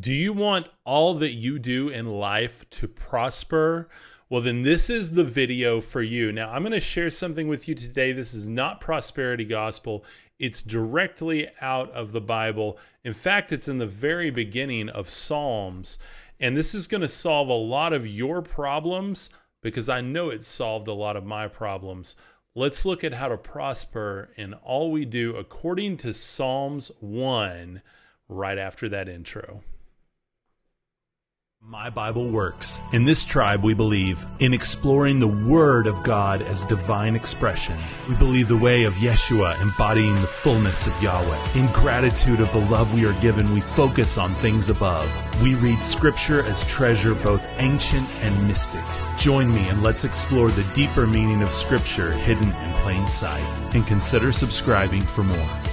Do you want all that you do in life to prosper? Well, then this is the video for you. Now, I'm going to share something with you today. This is not prosperity gospel, it's directly out of the Bible. In fact, it's in the very beginning of Psalms. And this is going to solve a lot of your problems because I know it solved a lot of my problems. Let's look at how to prosper in all we do according to Psalms 1 right after that intro. My Bible works. In this tribe, we believe in exploring the Word of God as divine expression. We believe the way of Yeshua embodying the fullness of Yahweh. In gratitude of the love we are given, we focus on things above. We read Scripture as treasure, both ancient and mystic. Join me and let's explore the deeper meaning of Scripture hidden in plain sight. And consider subscribing for more.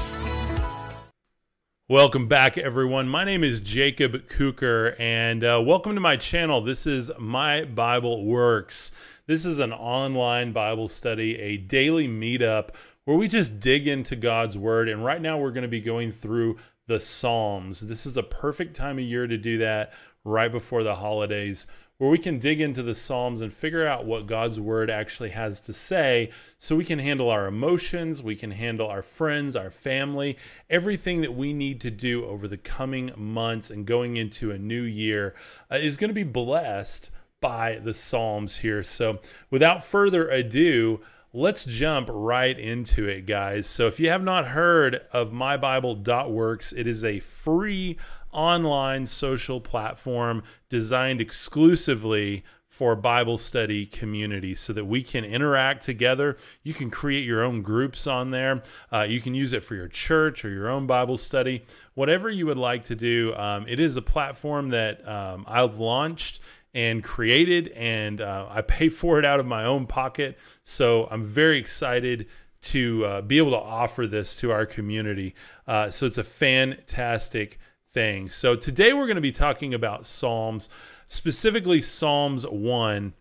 Welcome back, everyone. My name is Jacob Cooker, and uh, welcome to my channel. This is My Bible Works. This is an online Bible study, a daily meetup where we just dig into God's Word. And right now, we're going to be going through the Psalms. This is a perfect time of year to do that right before the holidays where we can dig into the Psalms and figure out what God's word actually has to say so we can handle our emotions, we can handle our friends, our family, everything that we need to do over the coming months and going into a new year uh, is going to be blessed by the Psalms here. So without further ado, let's jump right into it, guys. So, if you have not heard of mybible.works, it is a free online social platform designed exclusively for Bible study community so that we can interact together. You can create your own groups on there. Uh, you can use it for your church or your own Bible study, whatever you would like to do. Um, it is a platform that um, I've launched and created, and uh, I pay for it out of my own pocket. So I'm very excited to uh, be able to offer this to our community. Uh, so it's a fantastic thing. So today we're going to be talking about Psalms, specifically Psalms 1.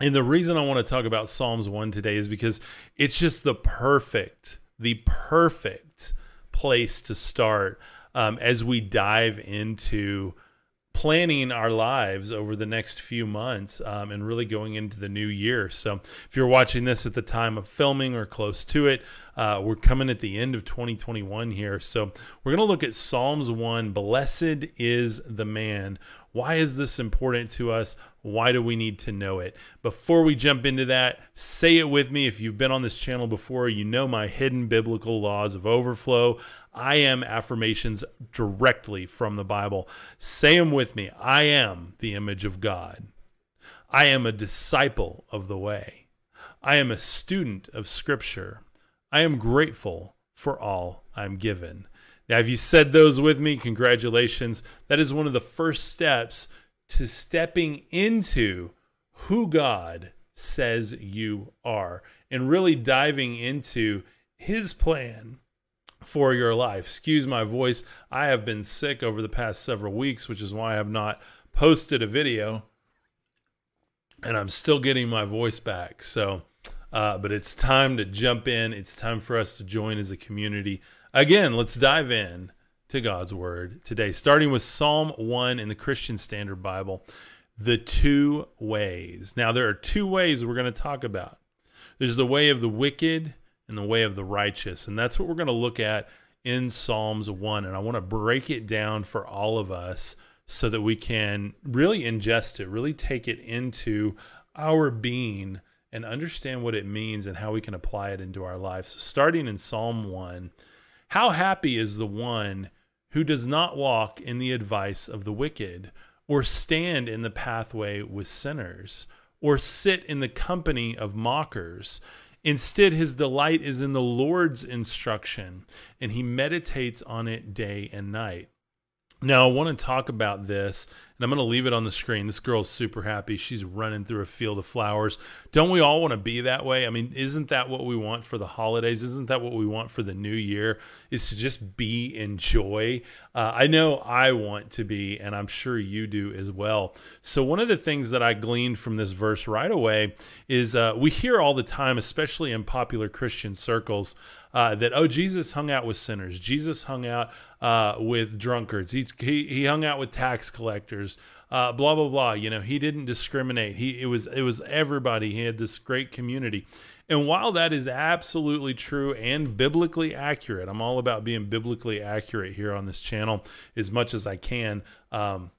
And the reason I want to talk about Psalms 1 today is because it's just the perfect, the perfect place to start um, as we dive into planning our lives over the next few months um, and really going into the new year. So, if you're watching this at the time of filming or close to it, uh, we're coming at the end of 2021 here. So, we're going to look at Psalms 1 Blessed is the man. Why is this important to us? Why do we need to know it? Before we jump into that, say it with me. If you've been on this channel before, you know my hidden biblical laws of overflow. I am affirmations directly from the Bible. Say them with me. I am the image of God. I am a disciple of the way. I am a student of Scripture. I am grateful for all I'm given. Now, if you said those with me, congratulations. That is one of the first steps to stepping into who God says you are and really diving into his plan for your life. Excuse my voice. I have been sick over the past several weeks, which is why I have not posted a video. And I'm still getting my voice back. So, uh, but it's time to jump in. It's time for us to join as a community. Again, let's dive in to God's word today, starting with Psalm 1 in the Christian Standard Bible. The two ways. Now, there are two ways we're going to talk about there's the way of the wicked and the way of the righteous. And that's what we're going to look at in Psalms 1. And I want to break it down for all of us so that we can really ingest it, really take it into our being and understand what it means and how we can apply it into our lives. So starting in Psalm 1, how happy is the one who does not walk in the advice of the wicked, or stand in the pathway with sinners, or sit in the company of mockers. Instead, his delight is in the Lord's instruction, and he meditates on it day and night. Now, I want to talk about this And I'm going to leave it on the screen. This girl's super happy. She's running through a field of flowers. Don't we all want to be that way? I mean, isn't that what we want for the holidays? Isn't that what we want for the new year? Is to just be in joy. Uh, I know I want to be, and I'm sure you do as well. So, one of the things that I gleaned from this verse right away is uh, we hear all the time, especially in popular Christian circles, uh, that oh Jesus hung out with sinners, Jesus hung out uh, with drunkards, he, he he hung out with tax collectors, uh, blah blah blah. You know he didn't discriminate. He it was it was everybody. He had this great community, and while that is absolutely true and biblically accurate, I'm all about being biblically accurate here on this channel as much as I can. Um,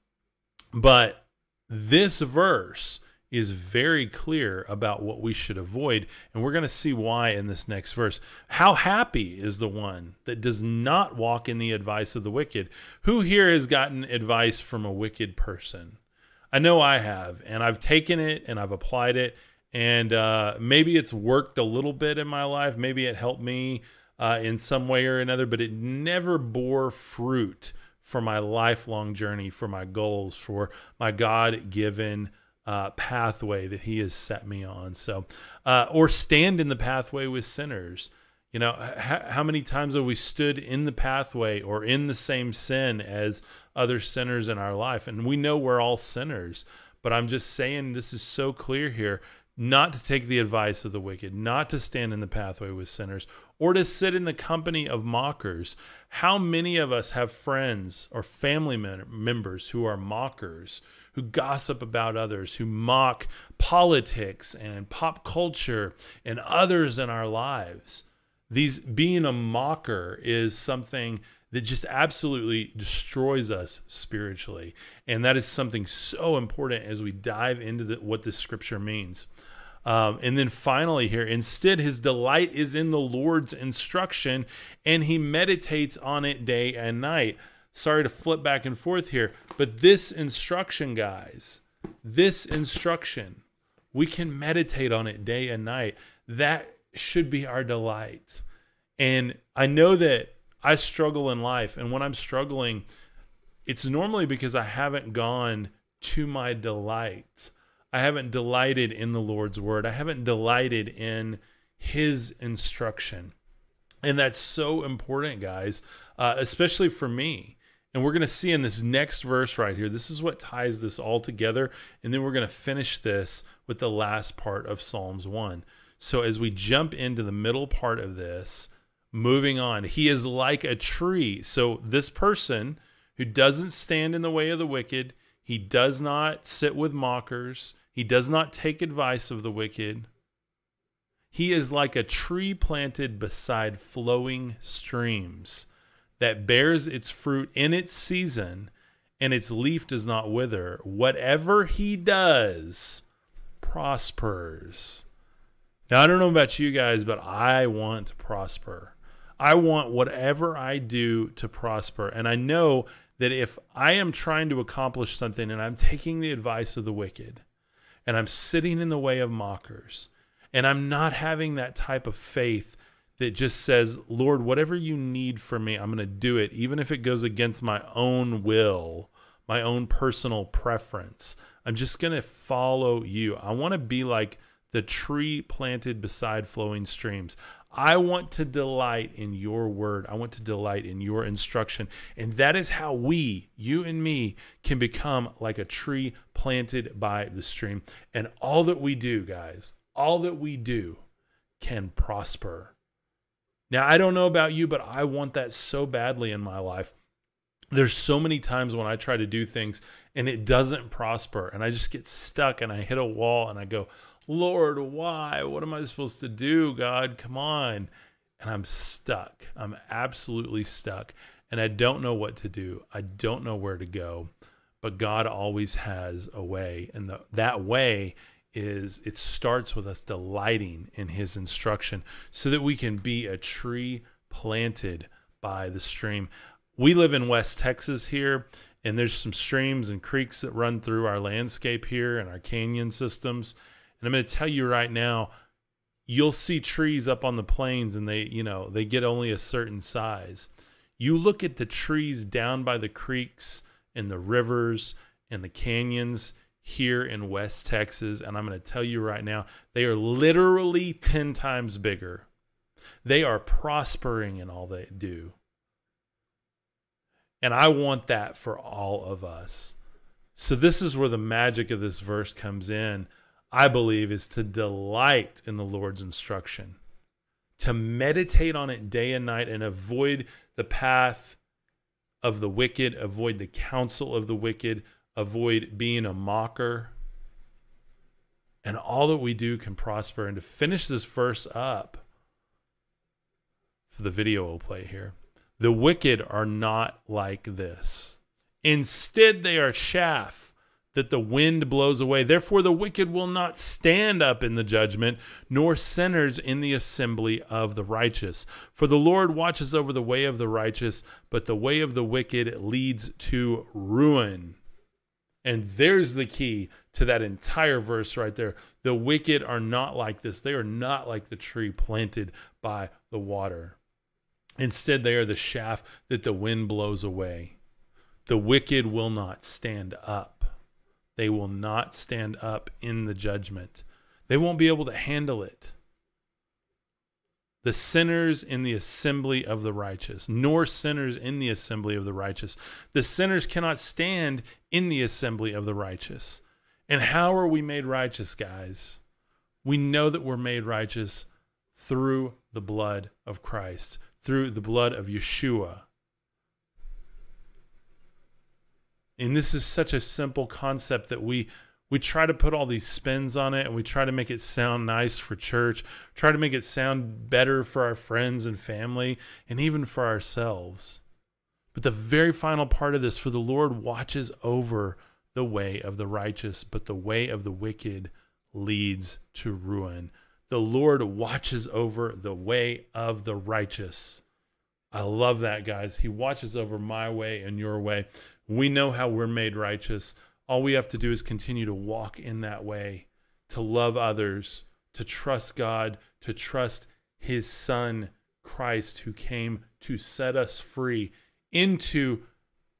but this verse is very clear about what we should avoid. And we're going to see why in this next verse. How happy is the one that does not walk in the advice of the wicked? Who here has gotten advice from a wicked person? I know I have, and I've taken it and I've applied it. And uh, maybe it's worked a little bit in my life. Maybe it helped me uh, in some way or another, but it never bore fruit for my lifelong journey, for my goals, for my God given uh, pathway that He has set me on. So, uh, or stand in the pathway with sinners. You know, h- how many times have we stood in the pathway or in the same sin as other sinners in our life? And we know we're all sinners, but I'm just saying this is so clear here not to take the advice of the wicked, not to stand in the pathway with sinners, or to sit in the company of mockers. How many of us have friends or family members who are mockers, who gossip about others, who mock politics and pop culture and others in our lives. These being a mocker is something that just absolutely destroys us spiritually. And that is something so important as we dive into the, what this scripture means. Um, and then finally, here, instead, his delight is in the Lord's instruction, and he meditates on it day and night sorry to flip back and forth here, but this instruction, guys, this instruction, we can meditate on it day and night. That should be our delight. And I know that I struggle in life, and when I'm struggling, it's normally because I haven't gone to my delight. I haven't delighted in the Lord's word. I haven't delighted in his instruction. And that's so important, guys, uh, especially for me. And we're going to see in this next verse right here, this is what ties this all together. And then we're going to finish this with the last part of Psalms 1. So as we jump into the middle part of this, moving on, he is like a tree. So this person who doesn't stand in the way of the wicked, he does not sit with mockers, he does not take advice of the wicked. He is like a tree planted beside flowing streams that bears its fruit in its season and its leaf does not wither. Whatever he does prospers. Now, I don't know about you guys, but I want to prosper. I want whatever I do to prosper. And I know that if I am trying to accomplish something and I'm taking the advice of the wicked and I'm sitting in the way of mockers and I'm not having that type of faith that just says, Lord, whatever you need from me, I'm going to do it, even if it goes against my own will, my own personal preference. I'm just going to follow you. I want to be like the tree planted beside flowing streams. I want to delight in your word. I want to delight in your instruction. And that is how we, you and me, can become like a tree planted by the stream. And all that we do, guys, all that we do can prosper now, I don't know about you, but I want that so badly in my life. There's so many times when I try to do things and it doesn't prosper and I just get stuck and I hit a wall and I go, Lord, why? What am I supposed to do? God, come on. And I'm stuck. I'm absolutely stuck. And I don't know what to do. I don't know where to go. But God always has a way. And the, that way is it starts with us delighting in his instruction so that we can be a tree planted by the stream. We live in West Texas here, and there's some streams and creeks that run through our landscape here and our canyon systems. And I'm going to tell you right now, you'll see trees up on the plains and they, you know, they get only a certain size. You look at the trees down by the creeks and the rivers and the canyons here in West Texas. And I'm going to tell you right now, they are literally 10 times bigger. They are prospering in all they do. And I want that for all of us. So, this is where the magic of this verse comes in, I believe, is to delight in the Lord's instruction, to meditate on it day and night and avoid the path of the wicked, avoid the counsel of the wicked, avoid being a mocker. And all that we do can prosper. And to finish this verse up, for the video will play here. The wicked are not like this. Instead, they are chaff that the wind blows away. Therefore, the wicked will not stand up in the judgment, nor sinners in the assembly of the righteous. For the Lord watches over the way of the righteous, but the way of the wicked leads to ruin. And there's the key to that entire verse right there. The wicked are not like this. They are not like the tree planted by the water. Instead, they are the shaft that the wind blows away. The wicked will not stand up. They will not stand up in the judgment. They won't be able to handle it. The sinners in the assembly of the righteous, nor sinners in the assembly of the righteous. The sinners cannot stand in the assembly of the righteous. And how are we made righteous, guys? We know that we're made righteous through the blood of Christ, through the blood of Yeshua. And this is such a simple concept that we we try to put all these spins on it and we try to make it sound nice for church, try to make it sound better for our friends and family and even for ourselves. But the very final part of this for the Lord watches over the way of the righteous, but the way of the wicked leads to ruin. The Lord watches over the way of the righteous. I love that, guys. He watches over my way and your way. We know how we're made righteous. All we have to do is continue to walk in that way, to love others, to trust God, to trust His Son, Christ, who came to set us free into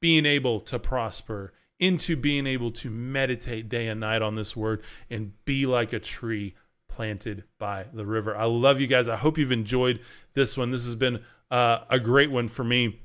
being able to prosper, into being able to meditate day and night on this word and be like a tree planted by the river. I love you guys. I hope you've enjoyed this one. This has been uh, a great one for me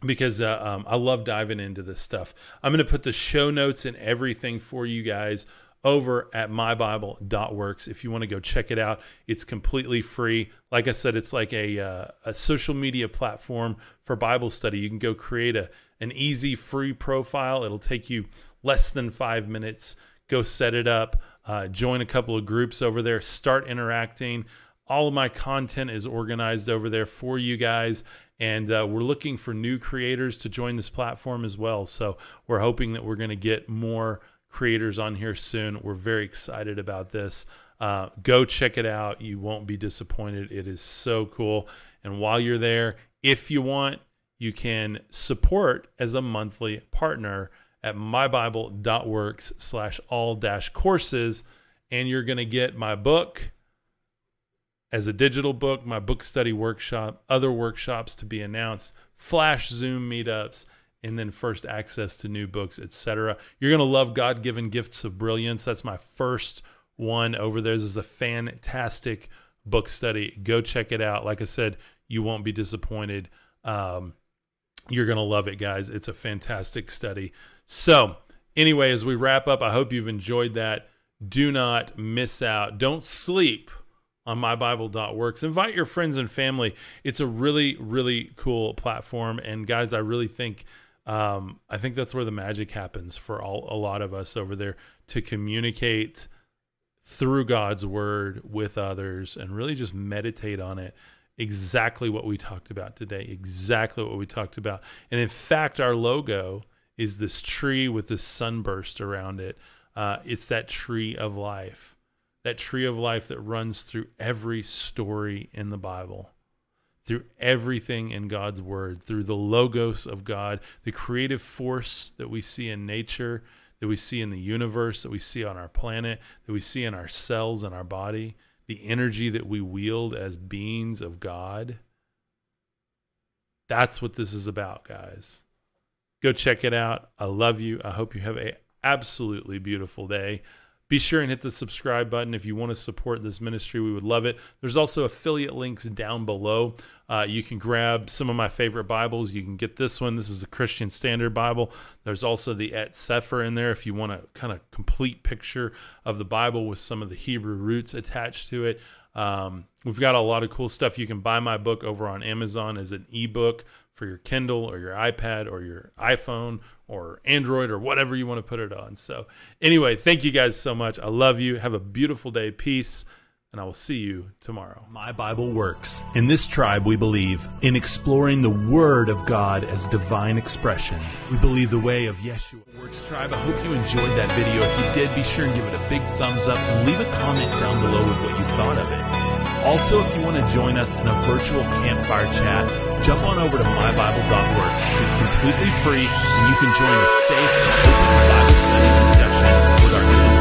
because uh, um, I love diving into this stuff. I'm going to put the show notes and everything for you guys over at mybible.works if you want to go check it out it's completely free. Like i said it's like a, uh, a social media platform for bible study. You can go create a, an easy free profile. It'll take you less than five minutes. Go set it up uh, join a couple of groups over there start interacting all of my content is organized over there for you guys and uh, we're looking for new creators to join this platform as well. So we're hoping that we're going to get more creators on here soon. We're very excited about this. Uh, go check it out. You won't be disappointed. It is so cool. And while you're there, if you want, you can support as a monthly partner at mybible.works slash all dash courses. And you're going to get my book as a digital book, my book study workshop, other workshops to be announced, flash Zoom meetups, and then first access to new books, etc. You're going to love God Given Gifts of Brilliance. That's my first one over there. This is a fantastic book study. Go check it out. Like I said, you won't be disappointed. Um, you're going to love it, guys. It's a fantastic study. So, anyway, as we wrap up, I hope you've enjoyed that. Do not miss out. Don't sleep on mybible.works. Invite your friends and family. It's a really, really cool platform. And guys, I really think um, I think that's where the magic happens for all a lot of us over there to communicate through God's word with others and really just meditate on it. Exactly what we talked about today. Exactly what we talked about. And in fact, our logo is this tree with this sunburst around it. Uh, it's that tree of life that tree of life that runs through every story in the Bible, through everything in God's word, through the logos of God, the creative force that we see in nature, that we see in the universe, that we see on our planet, that we see in our cells and our body, the energy that we wield as beings of God. That's what this is about, guys. Go check it out. I love you. I hope you have a absolutely beautiful day. Be sure and hit the subscribe button if you want to support this ministry. We would love it. There's also affiliate links down below. Uh, you can grab some of my favorite Bibles. You can get this one. This is the Christian Standard Bible. There's also the Eth Cepher in there if you want a kind of complete picture of the Bible with some of the Hebrew roots attached to it. Um, we've got a lot of cool stuff. You can buy my book over on Amazon as an ebook for your Kindle or your iPad or your iPhone or Android or whatever you want to put it on. So, anyway, thank you guys so much. I love you. Have a beautiful day. Peace. And I will see you tomorrow. My Bible works. In this tribe, we believe in exploring the Word of God as divine expression. We believe the way of Yeshua. Works Tribe, I hope you enjoyed that video. If you did, be sure and give it a big thumbs up and leave a comment down below with what you thought of it. Also, if you want to join us in a virtual campfire chat, jump on over to mybible.works. It's completely free, and you can join a safe open Bible study discussion with our